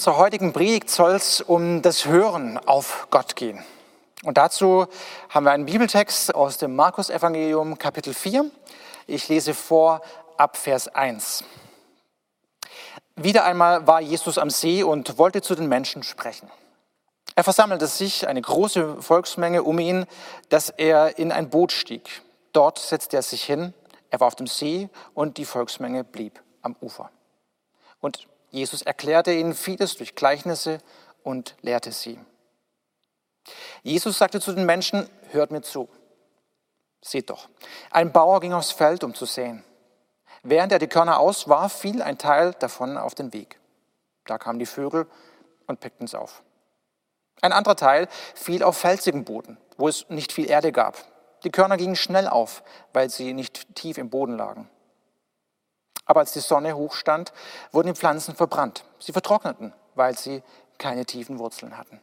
Unserer heutigen Predigt soll es um das Hören auf Gott gehen. Und dazu haben wir einen Bibeltext aus dem Markus-Evangelium, Kapitel 4. Ich lese vor ab Vers 1. Wieder einmal war Jesus am See und wollte zu den Menschen sprechen. Er versammelte sich eine große Volksmenge um ihn, dass er in ein Boot stieg. Dort setzte er sich hin, er war auf dem See und die Volksmenge blieb am Ufer. Und Jesus erklärte ihnen vieles durch Gleichnisse und lehrte sie. Jesus sagte zu den Menschen, hört mir zu. Seht doch, ein Bauer ging aufs Feld, um zu säen. Während er die Körner auswarf, fiel ein Teil davon auf den Weg. Da kamen die Vögel und pickten es auf. Ein anderer Teil fiel auf felsigen Boden, wo es nicht viel Erde gab. Die Körner gingen schnell auf, weil sie nicht tief im Boden lagen. Aber als die Sonne hochstand, wurden die Pflanzen verbrannt. Sie vertrockneten, weil sie keine tiefen Wurzeln hatten.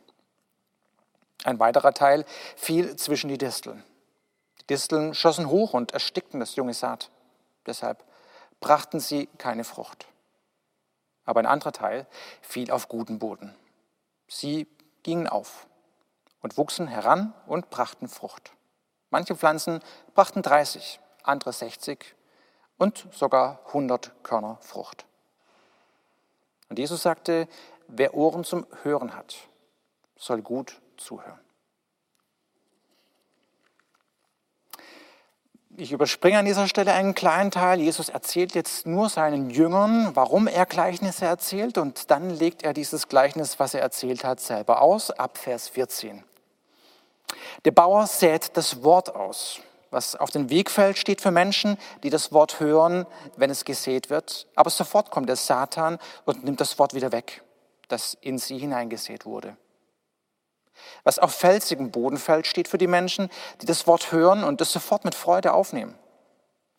Ein weiterer Teil fiel zwischen die Disteln. Die Disteln schossen hoch und erstickten das junge Saat. Deshalb brachten sie keine Frucht. Aber ein anderer Teil fiel auf guten Boden. Sie gingen auf und wuchsen heran und brachten Frucht. Manche Pflanzen brachten 30, andere 60 und sogar 100 Körner Frucht. Und Jesus sagte, wer Ohren zum Hören hat, soll gut zuhören. Ich überspringe an dieser Stelle einen kleinen Teil. Jesus erzählt jetzt nur seinen Jüngern, warum er Gleichnisse erzählt und dann legt er dieses Gleichnis, was er erzählt hat, selber aus, ab Vers 14. Der Bauer sät das Wort aus. Was auf den Weg fällt, steht für Menschen, die das Wort hören, wenn es gesät wird. Aber sofort kommt der Satan und nimmt das Wort wieder weg, das in sie hineingesät wurde. Was auf felsigem Boden fällt, steht für die Menschen, die das Wort hören und es sofort mit Freude aufnehmen.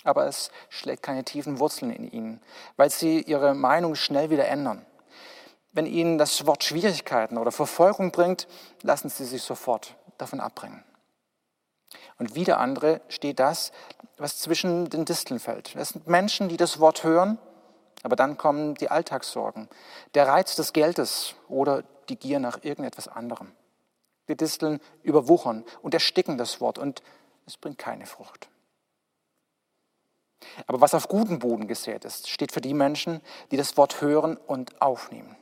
Aber es schlägt keine tiefen Wurzeln in ihnen, weil sie ihre Meinung schnell wieder ändern. Wenn ihnen das Wort Schwierigkeiten oder Verfolgung bringt, lassen sie sich sofort davon abbringen. Und wieder andere steht das, was zwischen den Disteln fällt. Das sind Menschen, die das Wort hören, aber dann kommen die Alltagssorgen, der Reiz des Geldes oder die Gier nach irgendetwas anderem. Die Disteln überwuchern und ersticken das Wort und es bringt keine Frucht. Aber was auf guten Boden gesät ist, steht für die Menschen, die das Wort hören und aufnehmen.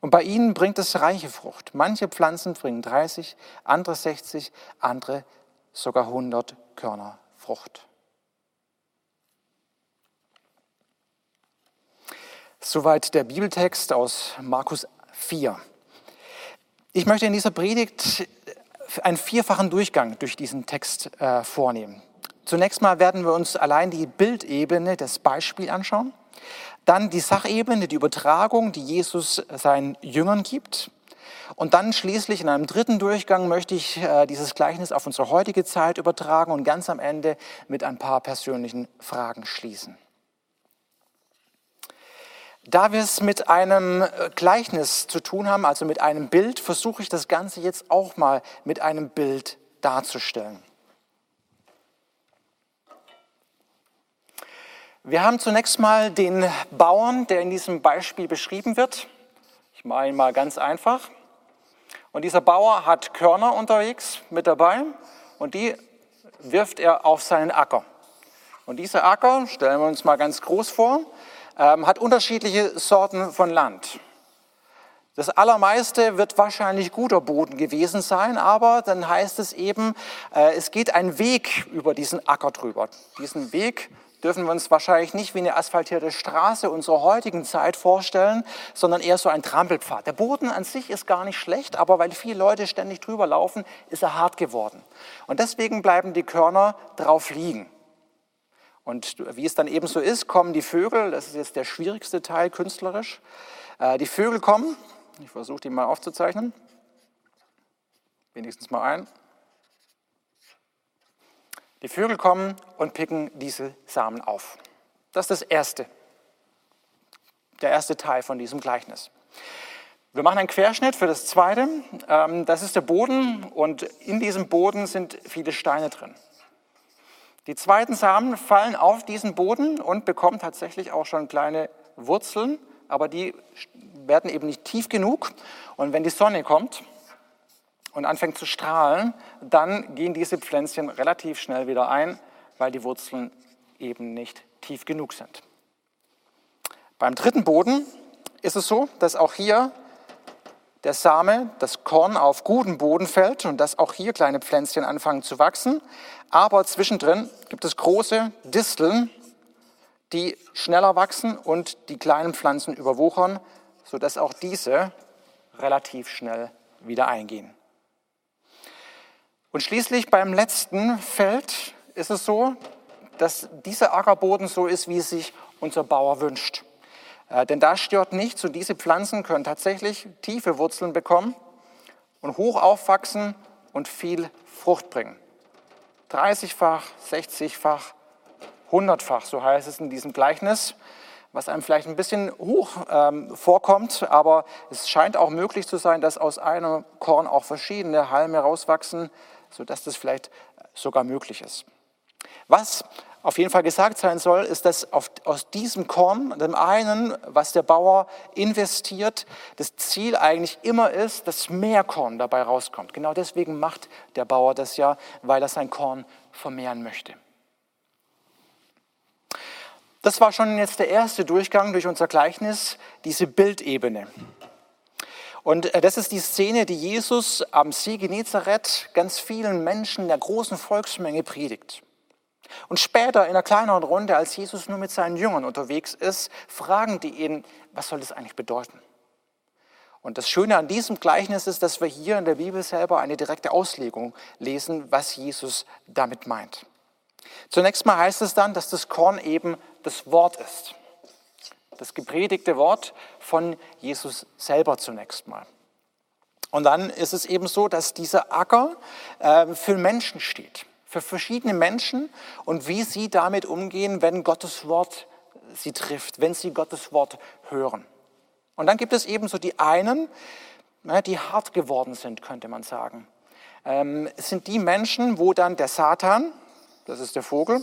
Und bei ihnen bringt es reiche Frucht. Manche Pflanzen bringen 30, andere 60, andere sogar 100 Körner Frucht. Soweit der Bibeltext aus Markus 4. Ich möchte in dieser Predigt einen vierfachen Durchgang durch diesen Text äh, vornehmen. Zunächst mal werden wir uns allein die Bildebene, das Beispiel anschauen. Dann die Sachebene, die Übertragung, die Jesus seinen Jüngern gibt. Und dann schließlich in einem dritten Durchgang möchte ich äh, dieses Gleichnis auf unsere heutige Zeit übertragen und ganz am Ende mit ein paar persönlichen Fragen schließen. Da wir es mit einem äh, Gleichnis zu tun haben, also mit einem Bild, versuche ich das Ganze jetzt auch mal mit einem Bild darzustellen. Wir haben zunächst mal den Bauern, der in diesem Beispiel beschrieben wird. Ich mache ihn mal ganz einfach. Und dieser Bauer hat Körner unterwegs mit dabei und die wirft er auf seinen Acker. Und dieser Acker, stellen wir uns mal ganz groß vor, ähm, hat unterschiedliche Sorten von Land. Das Allermeiste wird wahrscheinlich guter Boden gewesen sein, aber dann heißt es eben, äh, es geht ein Weg über diesen Acker drüber. Diesen Weg dürfen wir uns wahrscheinlich nicht wie eine asphaltierte Straße unserer heutigen Zeit vorstellen, sondern eher so ein Trampelpfad. Der Boden an sich ist gar nicht schlecht, aber weil viele Leute ständig drüber laufen, ist er hart geworden. Und deswegen bleiben die Körner drauf liegen. Und wie es dann eben so ist, kommen die Vögel, das ist jetzt der schwierigste Teil künstlerisch. Äh, die Vögel kommen, ich versuche die mal aufzuzeichnen, wenigstens mal ein. Die Vögel kommen und picken diese Samen auf. Das ist das Erste, der erste Teil von diesem Gleichnis. Wir machen einen Querschnitt für das Zweite. Ähm, das ist der Boden und in diesem Boden sind viele Steine drin. Die zweiten Samen fallen auf diesen Boden und bekommen tatsächlich auch schon kleine Wurzeln, aber die werden eben nicht tief genug. Und wenn die Sonne kommt und anfängt zu strahlen, dann gehen diese Pflänzchen relativ schnell wieder ein, weil die Wurzeln eben nicht tief genug sind. Beim dritten Boden ist es so, dass auch hier der Same, das Korn auf guten Boden fällt und dass auch hier kleine Pflänzchen anfangen zu wachsen. Aber zwischendrin gibt es große Disteln, die schneller wachsen und die kleinen Pflanzen überwuchern, sodass auch diese relativ schnell wieder eingehen. Und schließlich beim letzten Feld ist es so, dass dieser Ackerboden so ist, wie es sich unser Bauer wünscht. Äh, denn da stört nichts und diese Pflanzen können tatsächlich tiefe Wurzeln bekommen und hoch aufwachsen und viel Frucht bringen. 30-fach, 60-fach, 100-fach, so heißt es in diesem Gleichnis, was einem vielleicht ein bisschen hoch ähm, vorkommt, aber es scheint auch möglich zu sein, dass aus einem Korn auch verschiedene Halme rauswachsen, sodass das vielleicht sogar möglich ist. Was auf jeden Fall gesagt sein soll, ist, dass auf, aus diesem Korn, dem einen, was der Bauer investiert, das Ziel eigentlich immer ist, dass mehr Korn dabei rauskommt. Genau deswegen macht der Bauer das ja, weil er sein Korn vermehren möchte. Das war schon jetzt der erste Durchgang durch unser Gleichnis, diese Bildebene. Und äh, das ist die Szene, die Jesus am See Genezareth ganz vielen Menschen der großen Volksmenge predigt. Und später in einer kleineren Runde, als Jesus nur mit seinen Jüngern unterwegs ist, fragen die ihn, was soll das eigentlich bedeuten? Und das Schöne an diesem Gleichnis ist, dass wir hier in der Bibel selber eine direkte Auslegung lesen, was Jesus damit meint. Zunächst mal heißt es dann, dass das Korn eben das Wort ist. Das gepredigte Wort von Jesus selber zunächst mal. Und dann ist es eben so, dass dieser Acker äh, für Menschen steht für verschiedene Menschen und wie sie damit umgehen, wenn Gottes Wort sie trifft, wenn sie Gottes Wort hören. Und dann gibt es ebenso die einen, die hart geworden sind, könnte man sagen. Ähm, es sind die Menschen, wo dann der Satan, das ist der Vogel,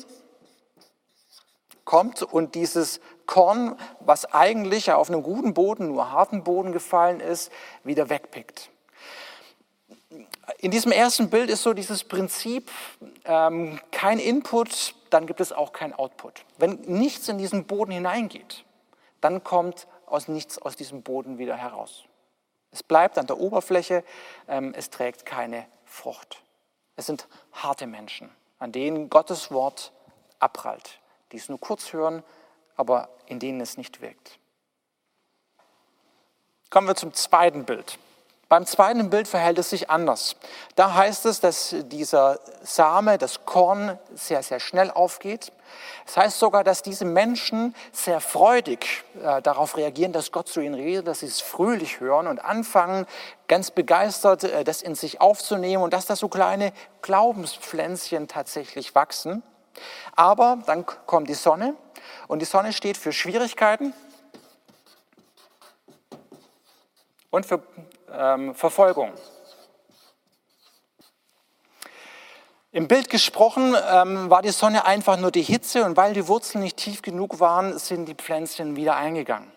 kommt und dieses Korn, was eigentlich auf einem guten Boden, nur harten Boden gefallen ist, wieder wegpickt. In diesem ersten Bild ist so dieses Prinzip, ähm, kein Input, dann gibt es auch kein Output. Wenn nichts in diesen Boden hineingeht, dann kommt aus nichts aus diesem Boden wieder heraus. Es bleibt an der Oberfläche, ähm, es trägt keine Frucht. Es sind harte Menschen, an denen Gottes Wort abprallt, die es nur kurz hören, aber in denen es nicht wirkt. Kommen wir zum zweiten Bild. Beim zweiten Bild verhält es sich anders. Da heißt es, dass dieser Same, das Korn, sehr, sehr schnell aufgeht. Es das heißt sogar, dass diese Menschen sehr freudig äh, darauf reagieren, dass Gott zu ihnen redet, dass sie es fröhlich hören und anfangen, ganz begeistert äh, das in sich aufzunehmen und dass da so kleine Glaubenspflänzchen tatsächlich wachsen. Aber dann kommt die Sonne und die Sonne steht für Schwierigkeiten und für ähm, Verfolgung. Im Bild gesprochen ähm, war die Sonne einfach nur die Hitze und weil die Wurzeln nicht tief genug waren, sind die Pflänzchen wieder eingegangen.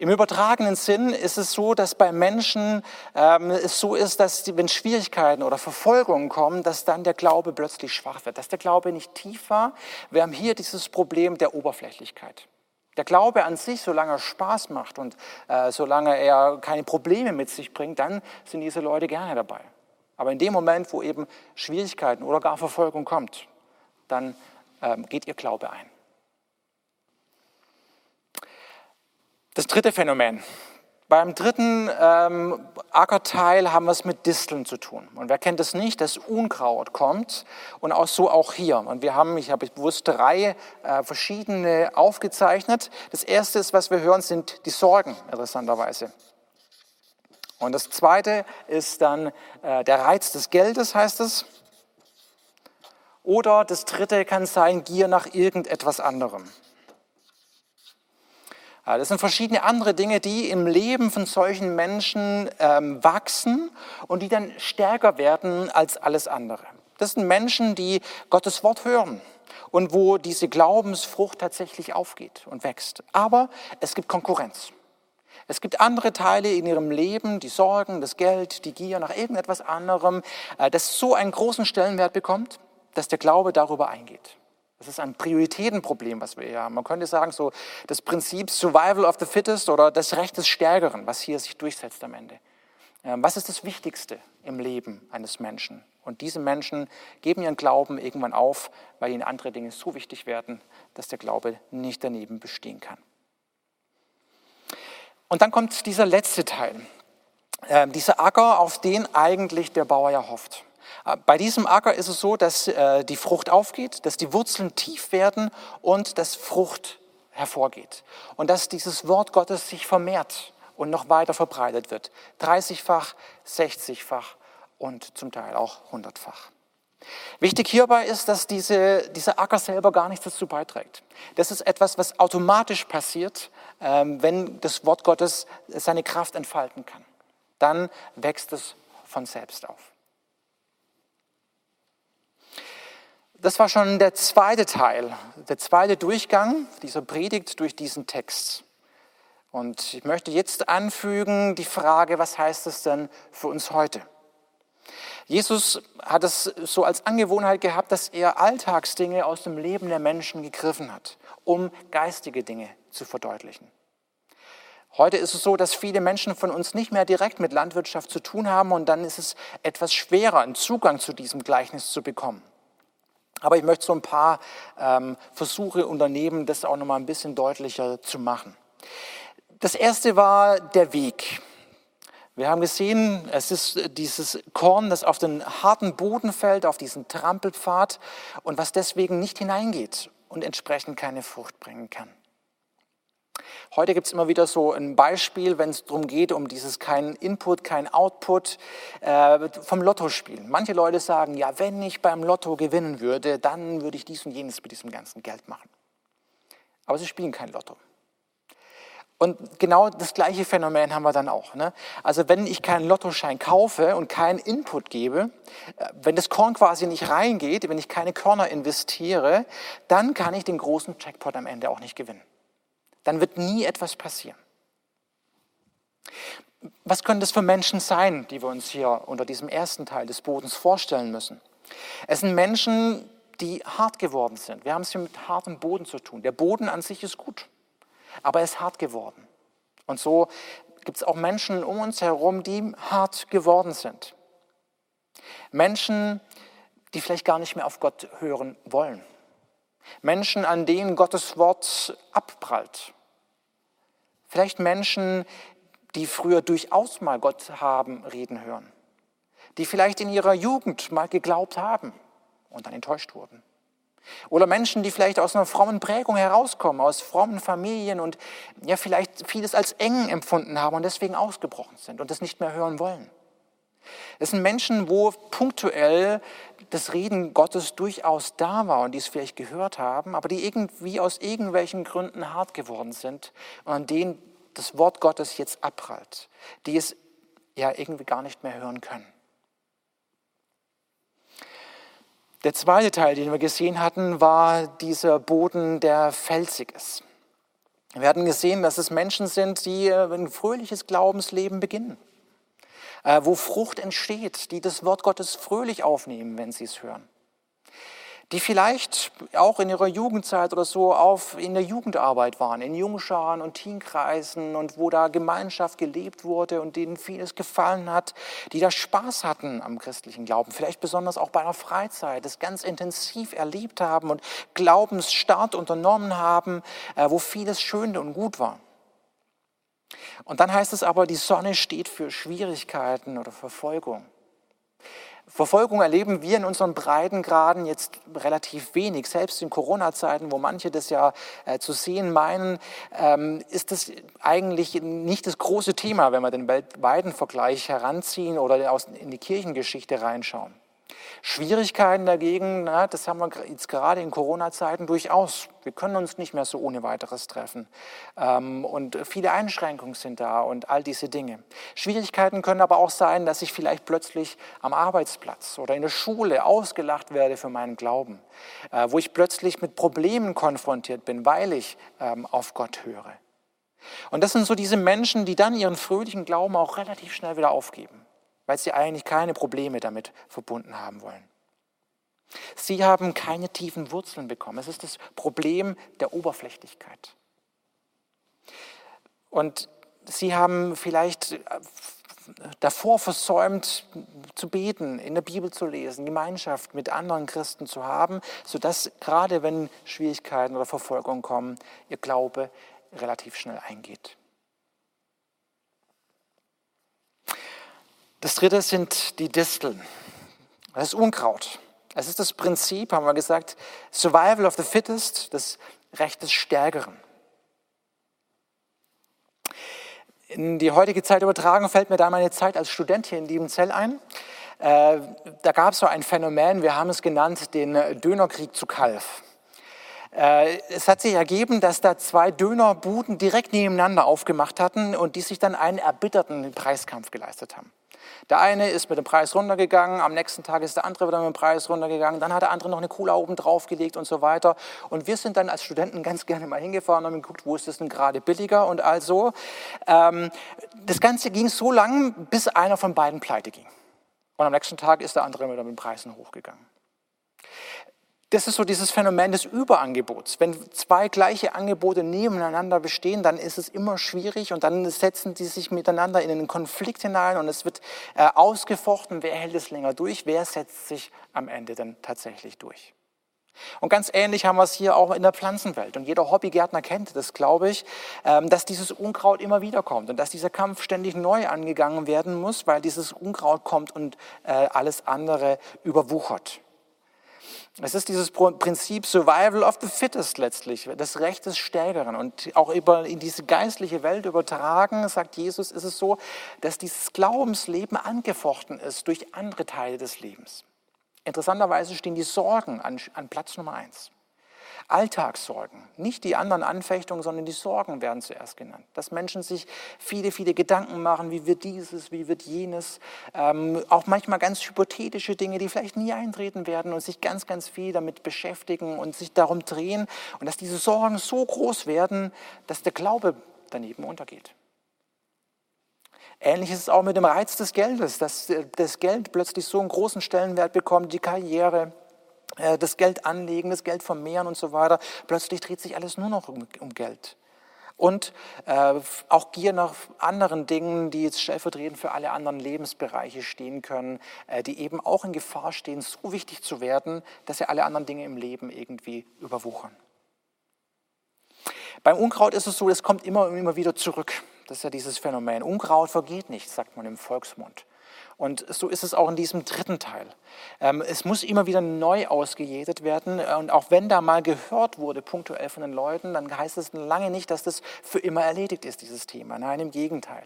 Im übertragenen Sinn ist es so, dass bei Menschen ähm, es so ist, dass die, wenn Schwierigkeiten oder Verfolgungen kommen, dass dann der Glaube plötzlich schwach wird, dass der Glaube nicht tief war. Wir haben hier dieses Problem der Oberflächlichkeit. Der Glaube an sich, solange er Spaß macht und äh, solange er keine Probleme mit sich bringt, dann sind diese Leute gerne dabei. Aber in dem Moment, wo eben Schwierigkeiten oder gar Verfolgung kommt, dann ähm, geht ihr Glaube ein. Das dritte Phänomen, Beim dritten ähm, Ackerteil haben wir es mit Disteln zu tun. Und wer kennt es nicht, dass Unkraut kommt und auch so auch hier. Und wir haben, ich habe bewusst drei äh, verschiedene aufgezeichnet. Das erste, ist, was wir hören, sind die Sorgen, interessanterweise. Und das zweite ist dann äh, der Reiz des Geldes, heißt es. Oder das dritte kann sein Gier nach irgendetwas anderem. Das sind verschiedene andere Dinge, die im Leben von solchen Menschen ähm, wachsen und die dann stärker werden als alles andere. Das sind Menschen, die Gottes Wort hören und wo diese Glaubensfrucht tatsächlich aufgeht und wächst. Aber es gibt Konkurrenz. Es gibt andere Teile in ihrem Leben, die Sorgen, das Geld, die Gier nach irgendetwas anderem, äh, das so einen großen Stellenwert bekommt, dass der Glaube darüber eingeht. Das ist ein Prioritätenproblem, was wir hier haben. Man könnte sagen, so das Prinzip Survival of the Fittest oder das Recht des Stärkeren, was hier sich durchsetzt am Ende. Ähm, was ist das Wichtigste im Leben eines Menschen? Und diese Menschen geben ihren Glauben irgendwann auf, weil ihnen andere Dinge so wichtig werden, dass der Glaube nicht daneben bestehen kann. Und dann kommt dieser letzte Teil, ähm, dieser Acker, auf den eigentlich der Bauer ja hofft. Äh, bei diesem Acker ist es so, dass äh, die Frucht aufgeht, dass die Wurzeln tief werden und dass Frucht hervorgeht. Und dass dieses Wort Gottes sich vermehrt und noch weiter verbreitet wird. 30-fach, 60-fach und zum Teil auch 100-fach. Wichtig hierbei ist, dass diese, dieser Acker selber gar nichts dazu beiträgt. Das ist etwas, was automatisch passiert, ähm, wenn das Wort Gottes seine Kraft entfalten kann. Dann wächst es von selbst auf. Das war schon der zweite Teil, der zweite Durchgang dieser Predigt durch diesen Text. Und ich möchte jetzt anfügen die Frage, was heißt es denn für uns heute? Jesus hat es so als Angewohnheit gehabt, dass er Alltagsdinge aus dem Leben der Menschen gegriffen hat, um geistige Dinge zu verdeutlichen. Heute ist es so, dass viele Menschen von uns nicht mehr direkt mit Landwirtschaft zu tun haben und dann ist es etwas schwerer, einen Zugang zu diesem Gleichnis zu bekommen. Aber ich möchte so ein paar ähm, Versuche unternehmen, das auch noch mal ein bisschen deutlicher zu machen. Das erste war der Weg. Wir haben gesehen, es ist dieses Korn, das auf den harten Boden fällt, auf diesen Trampelpfad und was deswegen nicht hineingeht und entsprechend keine Frucht bringen kann. Heute gibt es immer wieder so ein Beispiel, wenn es darum geht, um dieses kein Input, kein Output äh, vom Lottospielen. Manche Leute sagen, ja, wenn ich beim Lotto gewinnen würde, dann würde ich dies und jenes mit diesem ganzen Geld machen. Aber sie spielen kein Lotto. Und genau das gleiche Phänomen haben wir dann auch. Ne? Also wenn ich keinen Lottoschein kaufe und keinen Input gebe, äh, wenn das Korn quasi nicht reingeht, wenn ich keine Körner investiere, dann kann ich den großen Jackpot am Ende auch nicht gewinnen dann wird nie etwas passieren. Was können das für Menschen sein, die wir uns hier unter diesem ersten Teil des Bodens vorstellen müssen? Es sind Menschen, die hart geworden sind. Wir haben es hier mit hartem Boden zu tun. Der Boden an sich ist gut, aber er ist hart geworden. Und so gibt es auch Menschen um uns herum, die hart geworden sind. Menschen, die vielleicht gar nicht mehr auf Gott hören wollen. Menschen, an denen Gottes Wort abprallt. Vielleicht Menschen, die früher durchaus mal Gott haben reden hören. Die vielleicht in ihrer Jugend mal geglaubt haben und dann enttäuscht wurden. Oder Menschen, die vielleicht aus einer frommen Prägung herauskommen, aus frommen Familien und ja vielleicht vieles als eng empfunden haben und deswegen ausgebrochen sind und das nicht mehr hören wollen. Es sind Menschen, wo punktuell das Reden Gottes durchaus da war und die es vielleicht gehört haben, aber die irgendwie aus irgendwelchen Gründen hart geworden sind und an denen das Wort Gottes jetzt abprallt, die es ja irgendwie gar nicht mehr hören können. Der zweite Teil, den wir gesehen hatten, war dieser Boden, der felsig ist. Wir hatten gesehen, dass es Menschen sind, die ein fröhliches Glaubensleben beginnen wo Frucht entsteht, die das Wort Gottes fröhlich aufnehmen, wenn sie es hören. Die vielleicht auch in ihrer Jugendzeit oder so auf in der Jugendarbeit waren, in Jungscharen und Teenkreisen und wo da Gemeinschaft gelebt wurde und denen vieles gefallen hat, die da Spaß hatten am christlichen Glauben, vielleicht besonders auch bei einer Freizeit, das ganz intensiv erlebt haben und Glaubensstart unternommen haben, äh, wo vieles schön und gut war. Und dann heißt es aber, die Sonne steht für Schwierigkeiten oder Verfolgung. Verfolgung erleben wir in unseren Breitengraden jetzt relativ wenig. Selbst in Corona-Zeiten, wo manche das ja äh, zu sehen meinen, ähm, ist das eigentlich nicht das große Thema, wenn wir den weltweiten Vergleich heranziehen oder aus, in die Kirchengeschichte reinschauen. Schwierigkeiten dagegen, na, das haben wir jetzt gerade in Corona-Zeiten durchaus. Wir können uns nicht mehr so ohne weiteres treffen. Ähm, und viele Einschränkungen sind da und all diese Dinge. Schwierigkeiten können aber auch sein, dass ich vielleicht plötzlich am Arbeitsplatz oder in der Schule ausgelacht werde für meinen Glauben, äh, wo ich plötzlich mit Problemen konfrontiert bin, weil ich ähm, auf Gott höre. Und das sind so diese Menschen, die dann ihren fröhlichen Glauben auch relativ schnell wieder aufgeben weil sie eigentlich keine Probleme damit verbunden haben wollen. Sie haben keine tiefen Wurzeln bekommen. Es ist das Problem der Oberflächlichkeit. Und sie haben vielleicht äh, davor versäumt zu beten, in der Bibel zu lesen, Gemeinschaft mit anderen Christen zu haben, sodass gerade wenn Schwierigkeiten oder Verfolgung kommen, ihr Glaube relativ schnell eingeht. Das dritte sind die Disteln. Das ist Unkraut. Es ist das Prinzip, haben wir gesagt, Survival of the Fittest, das Recht des Stärkeren. In die heutige Zeit übertragen fällt mir da meine Zeit als Student hier in Liebenzell ein. Äh, da gab es so ein Phänomen, wir haben es genannt, den Dönerkrieg zu Kalf. Äh, es hat sich ergeben, dass da zwei Dönerbuden direkt nebeneinander aufgemacht hatten und die sich dann einen erbitterten Preiskampf geleistet haben. Der eine ist mit dem Preis runtergegangen, am nächsten Tag ist der andere wieder mit dem Preis runtergegangen, dann hat der andere noch eine Cola oben drauf gelegt und so weiter. Und wir sind dann als Studenten ganz gerne mal hingefahren und haben geguckt, wo ist es denn gerade billiger und also. Ähm, das Ganze ging so lang, bis einer von beiden pleite ging. Und am nächsten Tag ist der andere wieder mit den Preisen hochgegangen. Das ist so dieses Phänomen des Überangebots. Wenn zwei gleiche Angebote nebeneinander bestehen, dann ist es immer schwierig und dann setzen die sich miteinander in einen Konflikt hinein und es wird äh, ausgefochten, wer hält es länger durch, wer setzt sich am Ende dann tatsächlich durch. Und ganz ähnlich haben wir es hier auch in der Pflanzenwelt. Und jeder Hobbygärtner kennt das, glaube ich, ähm, dass dieses Unkraut immer wieder kommt und dass dieser Kampf ständig neu angegangen werden muss, weil dieses Unkraut kommt und äh, alles andere überwuchert. Es ist dieses Prinzip Survival of the Fittest letztlich, das Recht des Stärkeren. Und auch über, in diese geistliche Welt übertragen, sagt Jesus, ist es so, dass dieses Glaubensleben angefochten ist durch andere Teile des Lebens. Interessanterweise stehen die Sorgen an, an Platz Nummer eins. Alltagssorgen, nicht die anderen Anfechtungen, sondern die Sorgen werden zuerst genannt. Dass Menschen sich viele, viele Gedanken machen, wie wird dieses, wie wird jenes, ähm, auch manchmal ganz hypothetische Dinge, die vielleicht nie eintreten werden und sich ganz, ganz viel damit beschäftigen und sich darum drehen und dass diese Sorgen so groß werden, dass der Glaube daneben untergeht. Ähnlich ist es auch mit dem Reiz des Geldes, dass äh, das Geld plötzlich so einen großen Stellenwert bekommt, die Karriere, das Geld anlegen, das Geld vermehren und so weiter. Plötzlich dreht sich alles nur noch um, um Geld. Und äh, auch Gier nach anderen Dingen, die jetzt stellvertretend für alle anderen Lebensbereiche stehen können, äh, die eben auch in Gefahr stehen, so wichtig zu werden, dass sie alle anderen Dinge im Leben irgendwie überwuchern. Beim Unkraut ist es so, es kommt immer und immer wieder zurück. Das ist ja dieses Phänomen. Unkraut vergeht nicht, sagt man im Volksmund. Und so ist es auch in diesem dritten Teil. Ähm, es muss immer wieder neu ausgejätet werden. Und auch wenn da mal gehört wurde, punktuell von den Leuten, dann heißt es lange nicht, dass das für immer erledigt ist, dieses Thema. Nein, im Gegenteil.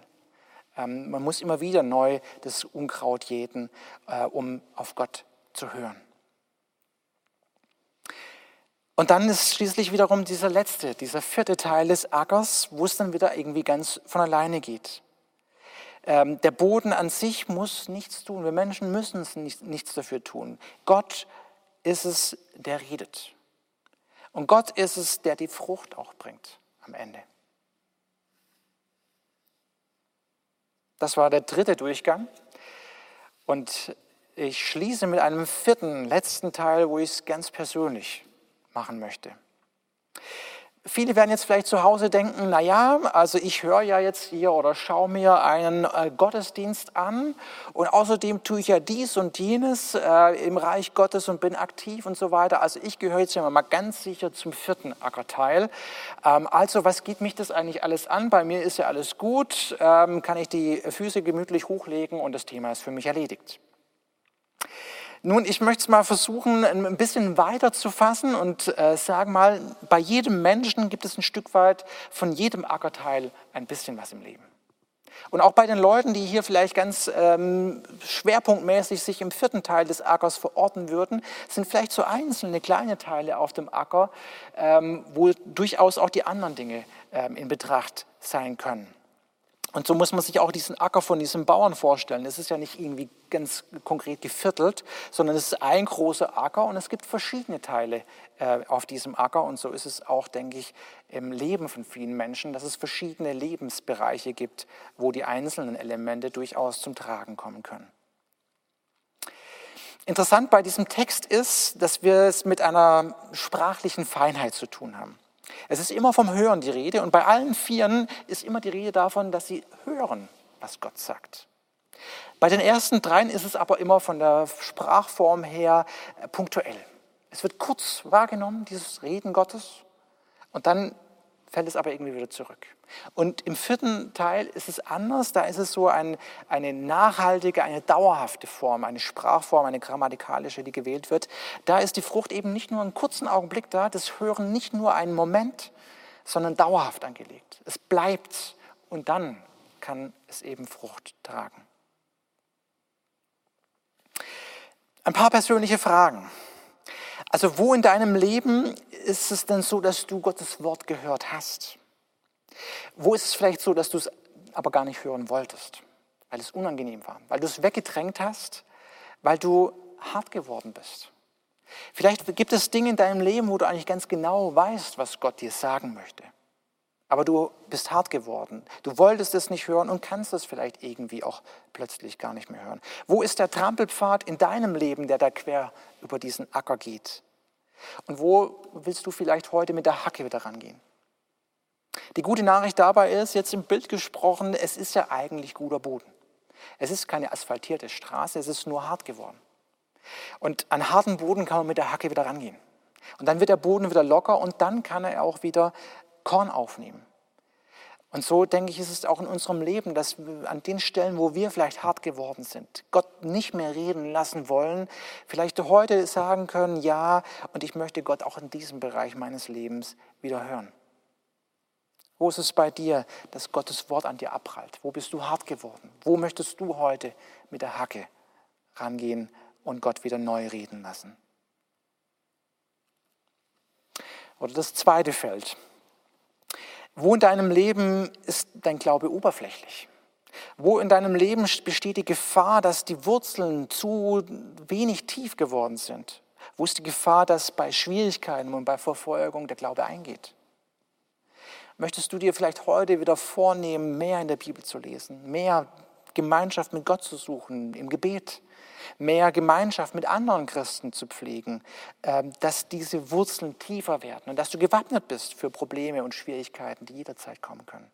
Ähm, man muss immer wieder neu das Unkraut jäten, äh, um auf Gott zu hören. Und dann ist schließlich wiederum dieser letzte, dieser vierte Teil des Ackers, wo es dann wieder irgendwie ganz von alleine geht. Ähm, der Boden an sich muss nichts tun. Wir Menschen müssen es nicht, nichts dafür tun. Gott ist es, der redet. Und Gott ist es, der die Frucht auch bringt am Ende. Das war der dritte Durchgang. Und ich schließe mit einem vierten, letzten Teil, wo ich es ganz persönlich machen möchte. Viele werden jetzt vielleicht zu Hause denken, na ja, also ich höre ja jetzt hier oder schaue mir einen äh, Gottesdienst an und außerdem tue ich ja dies und jenes äh, im Reich Gottes und bin aktiv und so weiter. Also ich gehöre jetzt ja mal ganz sicher zum vierten Ackerteil. Ähm, also was geht mich das eigentlich alles an? Bei mir ist ja alles gut, ähm, kann ich die Füße gemütlich hochlegen und das Thema ist für mich erledigt. Nun, ich möchte es mal versuchen, ein bisschen weiter zu fassen und äh, sagen mal, bei jedem Menschen gibt es ein Stück weit von jedem Ackerteil ein bisschen was im Leben. Und auch bei den Leuten, die hier vielleicht ganz ähm, schwerpunktmäßig sich im vierten Teil des Ackers verorten würden, sind vielleicht so einzelne kleine Teile auf dem Acker, ähm, wo durchaus auch die anderen Dinge ähm, in Betracht sein können. Und so muss man sich auch diesen Acker von diesem Bauern vorstellen. Es ist ja nicht irgendwie ganz konkret geviertelt, sondern es ist ein großer Acker und es gibt verschiedene Teile äh, auf diesem Acker. Und so ist es auch, denke ich, im Leben von vielen Menschen, dass es verschiedene Lebensbereiche gibt, wo die einzelnen Elemente durchaus zum Tragen kommen können. Interessant bei diesem Text ist, dass wir es mit einer sprachlichen Feinheit zu tun haben. Es ist immer vom Hören die Rede und bei allen Vieren ist immer die Rede davon, dass sie hören, was Gott sagt. Bei den ersten dreien ist es aber immer von der Sprachform her äh, punktuell. Es wird kurz wahrgenommen, dieses Reden Gottes, und dann fällt es aber irgendwie wieder zurück. Und im vierten Teil ist es anders, da ist es so ein, eine nachhaltige, eine dauerhafte Form, eine Sprachform, eine grammatikalische, die gewählt wird. Da ist die Frucht eben nicht nur einen kurzen Augenblick da, das Hören nicht nur einen Moment, sondern dauerhaft angelegt. Es bleibt und dann kann es eben Frucht tragen. Ein paar persönliche Fragen. Also wo in deinem Leben ist es denn so, dass du Gottes Wort gehört hast? Wo ist es vielleicht so, dass du es aber gar nicht hören wolltest, weil es unangenehm war, weil du es weggedrängt hast, weil du hart geworden bist? Vielleicht gibt es Dinge in deinem Leben, wo du eigentlich ganz genau weißt, was Gott dir sagen möchte. Aber du bist hart geworden. Du wolltest es nicht hören und kannst es vielleicht irgendwie auch plötzlich gar nicht mehr hören. Wo ist der Trampelpfad in deinem Leben, der da quer über diesen Acker geht? Und wo willst du vielleicht heute mit der Hacke wieder rangehen? Die gute Nachricht dabei ist, jetzt im Bild gesprochen, es ist ja eigentlich guter Boden. Es ist keine asphaltierte Straße, es ist nur hart geworden. Und an harten Boden kann man mit der Hacke wieder rangehen. Und dann wird der Boden wieder locker und dann kann er auch wieder Korn aufnehmen. Und so denke ich, ist es auch in unserem Leben, dass an den Stellen, wo wir vielleicht hart geworden sind, Gott nicht mehr reden lassen wollen, vielleicht heute sagen können, ja, und ich möchte Gott auch in diesem Bereich meines Lebens wieder hören. Wo ist es bei dir, dass Gottes Wort an dir abprallt? Wo bist du hart geworden? Wo möchtest du heute mit der Hacke rangehen und Gott wieder neu reden lassen? Oder das zweite Feld, wo in deinem Leben ist dein Glaube oberflächlich? Wo in deinem Leben besteht die Gefahr, dass die Wurzeln zu wenig tief geworden sind? Wo ist die Gefahr, dass bei Schwierigkeiten und bei Verfolgung der Glaube eingeht? Möchtest du dir vielleicht heute wieder vornehmen, mehr in der Bibel zu lesen, mehr Gemeinschaft mit Gott zu suchen, im Gebet, mehr Gemeinschaft mit anderen Christen zu pflegen, ähm, dass diese Wurzeln tiefer werden und dass du gewappnet bist für Probleme und Schwierigkeiten, die jederzeit kommen können.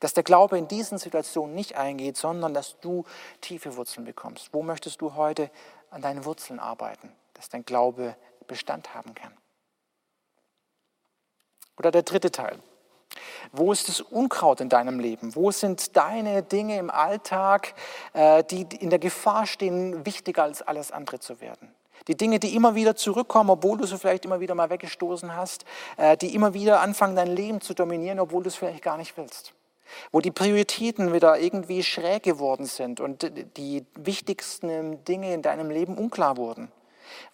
Dass der Glaube in diesen Situationen nicht eingeht, sondern dass du tiefe Wurzeln bekommst. Wo möchtest du heute an deinen Wurzeln arbeiten, dass dein Glaube Bestand haben kann? Oder der dritte Teil. Wo ist das Unkraut in deinem Leben? Wo sind deine Dinge im Alltag, äh, die in der Gefahr stehen, wichtiger als alles andere zu werden? Die Dinge, die immer wieder zurückkommen, obwohl du sie vielleicht immer wieder mal weggestoßen hast, äh, die immer wieder anfangen, dein Leben zu dominieren, obwohl du es vielleicht gar nicht willst. Wo die Prioritäten wieder irgendwie schräg geworden sind und die wichtigsten Dinge in deinem Leben unklar wurden.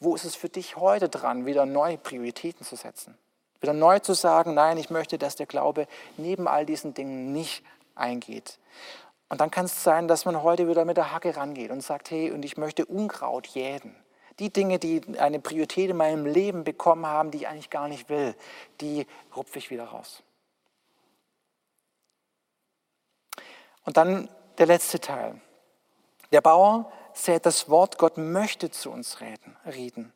Wo ist es für dich heute dran, wieder neue Prioritäten zu setzen? Wieder neu zu sagen, nein, ich möchte, dass der Glaube neben all diesen Dingen nicht eingeht. Und dann kann es sein, dass man heute wieder mit der Hacke rangeht und sagt, hey, und ich möchte Unkraut jäten. Die Dinge, die eine Priorität in meinem Leben bekommen haben, die ich eigentlich gar nicht will, die rupfe ich wieder raus. Und dann der letzte Teil. Der Bauer sät das Wort, Gott möchte zu uns reden.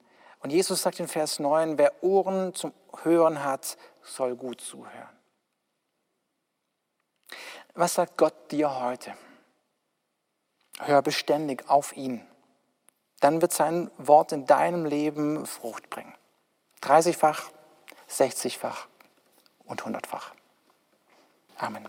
Und Jesus sagt in Vers 9, wer Ohren zum Hören hat, soll gut zuhören. Was sagt Gott dir heute? Hör beständig auf ihn. Dann wird sein Wort in deinem Leben Frucht bringen. 30-fach, 60-fach und 100-fach. Amen.